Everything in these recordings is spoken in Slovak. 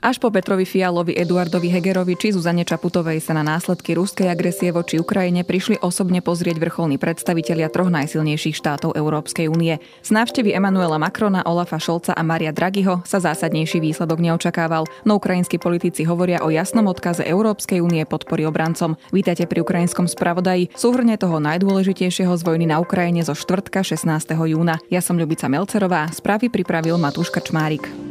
Až po Petrovi Fialovi, Eduardovi Hegerovi či Zuzane Čaputovej sa na následky ruskej agresie voči Ukrajine prišli osobne pozrieť vrcholní predstavitelia troch najsilnejších štátov Európskej únie. Z návštevy Emanuela Macrona, Olafa Šolca a Maria Draghiho sa zásadnejší výsledok neočakával, no ukrajinskí politici hovoria o jasnom odkaze Európskej únie podpory obrancom. Vítajte pri ukrajinskom spravodaji, súhrne toho najdôležitejšieho z vojny na Ukrajine zo štvrtka 16. júna. Ja som Ľubica Melcerová, správy pripravil Matúš Kačmárik.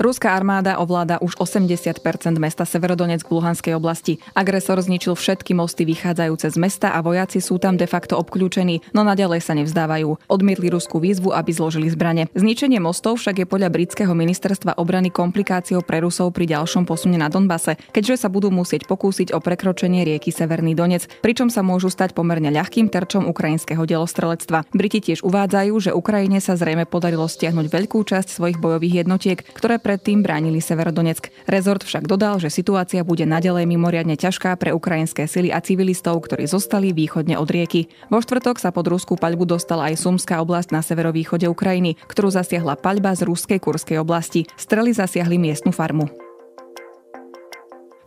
Ruská armáda ovláda už 80% mesta Severodonec v Luhanskej oblasti. Agresor zničil všetky mosty vychádzajúce z mesta a vojaci sú tam de facto obklúčení, no naďalej sa nevzdávajú. Odmietli ruskú výzvu, aby zložili zbrane. Zničenie mostov však je podľa britského ministerstva obrany komplikáciou pre Rusov pri ďalšom posune na Donbase, keďže sa budú musieť pokúsiť o prekročenie rieky Severný Donec, pričom sa môžu stať pomerne ľahkým terčom ukrajinského delostrelectva. Briti tiež uvádzajú, že Ukrajine sa zrejme podarilo stiahnuť veľkú časť svojich bojových jednotiek, ktoré predtým bránili Severodonetsk. Rezort však dodal, že situácia bude nadalej mimoriadne ťažká pre ukrajinské sily a civilistov, ktorí zostali východne od rieky. Vo štvrtok sa pod ruskú paľbu dostala aj Sumská oblasť na severovýchode Ukrajiny, ktorú zasiahla paľba z ruskej kurskej oblasti. Strely zasiahli miestnu farmu.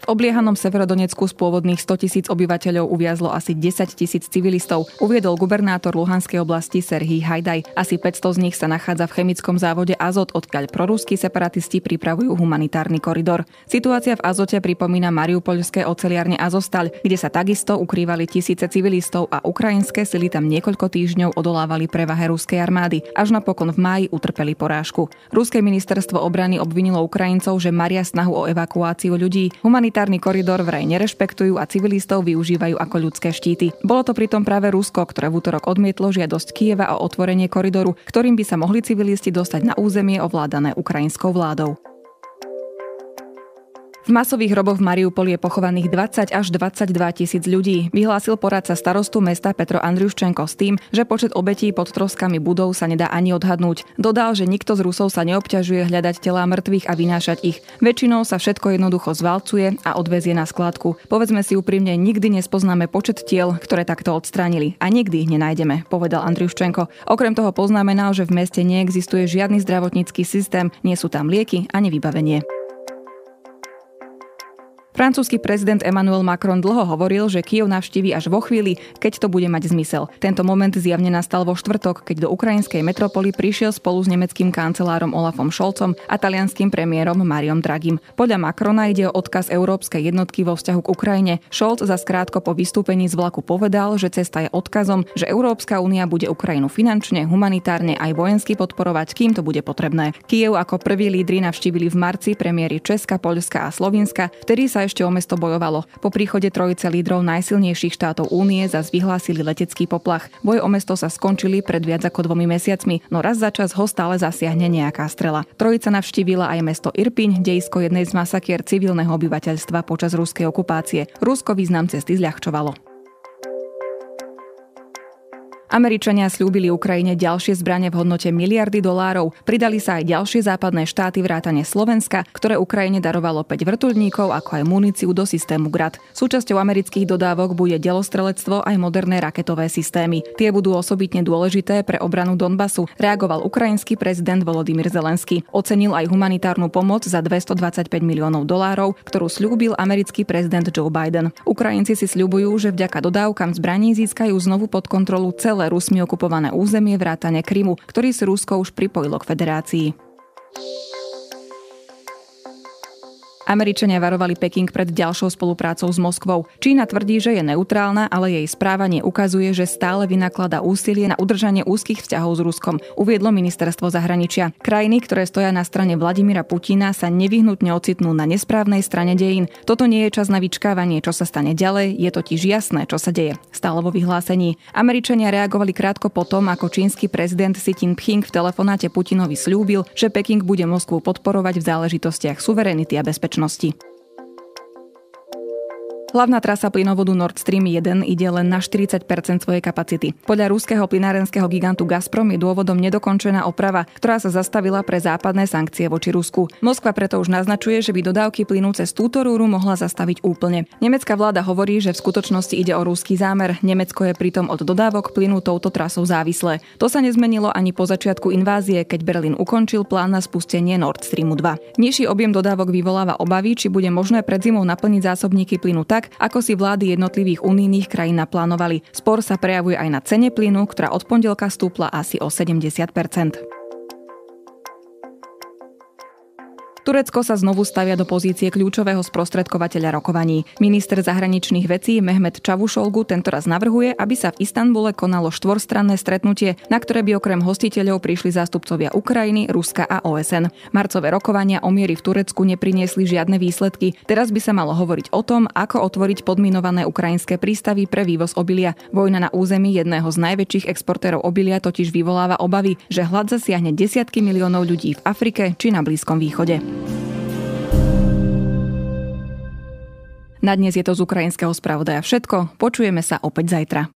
V obliehanom Severodonecku z pôvodných 100 tisíc obyvateľov uviazlo asi 10 tisíc civilistov, uviedol gubernátor Luhanskej oblasti Serhii Hajdaj. Asi 500 z nich sa nachádza v chemickom závode Azot, odkiaľ proruskí separatisti pripravujú humanitárny koridor. Situácia v Azote pripomína mariupolské oceliárne Azostal, kde sa takisto ukrývali tisíce civilistov a ukrajinské sily tam niekoľko týždňov odolávali prevahe ruskej armády, až napokon v máji utrpeli porážku. Ruské ministerstvo obrany obvinilo Ukrajincov, že maria snahu o evakuáciu ľudí. Humanit- Humanitárny koridor vraj nerešpektujú a civilistov využívajú ako ľudské štíty. Bolo to pritom práve Rusko, ktoré v útorok odmietlo žiadosť Kieva o otvorenie koridoru, ktorým by sa mohli civilisti dostať na územie ovládané ukrajinskou vládou. V masových hroboch v Mariupoli je pochovaných 20 až 22 tisíc ľudí. Vyhlásil poradca starostu mesta Petro Andriuščenko s tým, že počet obetí pod troskami budov sa nedá ani odhadnúť. Dodal, že nikto z Rusov sa neobťažuje hľadať telá mŕtvych a vynášať ich. Väčšinou sa všetko jednoducho zvalcuje a odvezie na skladku. Povedzme si úprimne, nikdy nespoznáme počet tiel, ktoré takto odstránili a nikdy ich nenájdeme, povedal Andriuščenko. Okrem toho poznamenal, že v meste neexistuje žiadny zdravotnícky systém, nie sú tam lieky ani vybavenie. Francúzsky prezident Emmanuel Macron dlho hovoril, že Kiev navštívi až vo chvíli, keď to bude mať zmysel. Tento moment zjavne nastal vo štvrtok, keď do ukrajinskej metropoly prišiel spolu s nemeckým kancelárom Olafom Scholzom a talianským premiérom Mariom Dragim. Podľa Macrona ide o odkaz európskej jednotky vo vzťahu k Ukrajine. Scholz za skrátko po vystúpení z vlaku povedal, že cesta je odkazom, že Európska únia bude Ukrajinu finančne, humanitárne aj vojensky podporovať, kým to bude potrebné. Kiev ako prví lídry navštívili v marci premiéry Česka, Poľska a Slovinska, vtedy sa ešte o mesto bojovalo. Po príchode trojice lídrov najsilnejších štátov únie zas vyhlásili letecký poplach. Boj o mesto sa skončili pred viac ako dvomi mesiacmi, no raz za čas ho stále zasiahne nejaká strela. Trojica navštívila aj mesto Irpiň, dejisko jednej z masakier civilného obyvateľstva počas ruskej okupácie. Rusko význam cesty zľahčovalo. Američania slúbili Ukrajine ďalšie zbranie v hodnote miliardy dolárov. Pridali sa aj ďalšie západné štáty vrátane Slovenska, ktoré Ukrajine darovalo 5 vrtuľníkov ako aj muníciu do systému GRAD. Súčasťou amerických dodávok bude delostrelectvo aj moderné raketové systémy. Tie budú osobitne dôležité pre obranu Donbasu, reagoval ukrajinský prezident Volodymyr Zelensky. Ocenil aj humanitárnu pomoc za 225 miliónov dolárov, ktorú slúbil americký prezident Joe Biden. Ukrajinci si sľubujú, že vďaka dodávkam zbraní získajú znovu pod kontrolu celé celé Rusmi okupované územie vrátane Krymu, ktorý si Rusko už pripojilo k federácii. Američania varovali Peking pred ďalšou spoluprácou s Moskvou. Čína tvrdí, že je neutrálna, ale jej správanie ukazuje, že stále vynaklada úsilie na udržanie úzkych vzťahov s Ruskom, uviedlo ministerstvo zahraničia. Krajiny, ktoré stoja na strane Vladimíra Putina, sa nevyhnutne ocitnú na nesprávnej strane dejín. Toto nie je čas na vyčkávanie, čo sa stane ďalej, je totiž jasné, čo sa deje. Stále vo vyhlásení. Američania reagovali krátko potom, ako čínsky prezident Xi Jinping v telefonáte Putinovi slúbil, že Peking bude Moskvu podporovať v záležitostiach suverenity a bezpečnosti spoločnosti. Hlavná trasa plynovodu Nord Stream 1 ide len na 40 svojej kapacity. Podľa ruského plynárenského gigantu Gazprom je dôvodom nedokončená oprava, ktorá sa zastavila pre západné sankcie voči Rusku. Moskva preto už naznačuje, že by dodávky plynú cez túto rúru mohla zastaviť úplne. Nemecká vláda hovorí, že v skutočnosti ide o ruský zámer. Nemecko je pritom od dodávok plynu touto trasou závislé. To sa nezmenilo ani po začiatku invázie, keď Berlín ukončil plán na spustenie Nord Streamu 2. Nižší objem dodávok vyvoláva obavy, či bude možné pred zimou naplniť zásobníky plynu tak, tak, ako si vlády jednotlivých unijných krajín naplánovali. Spor sa prejavuje aj na cene plynu, ktorá od pondelka stúpla asi o 70 Turecko sa znovu stavia do pozície kľúčového sprostredkovateľa rokovaní. Minister zahraničných vecí Mehmet Čavušolgu tentoraz navrhuje, aby sa v Istanbule konalo štvorstranné stretnutie, na ktoré by okrem hostiteľov prišli zástupcovia Ukrajiny, Ruska a OSN. Marcové rokovania o miery v Turecku nepriniesli žiadne výsledky. Teraz by sa malo hovoriť o tom, ako otvoriť podminované ukrajinské prístavy pre vývoz obilia. Vojna na území jedného z najväčších exportérov obilia totiž vyvoláva obavy, že hlad zasiahne desiatky miliónov ľudí v Afrike či na Blízkom východe. Na dnes je to z ukrajinského spravodaja všetko. Počujeme sa opäť zajtra.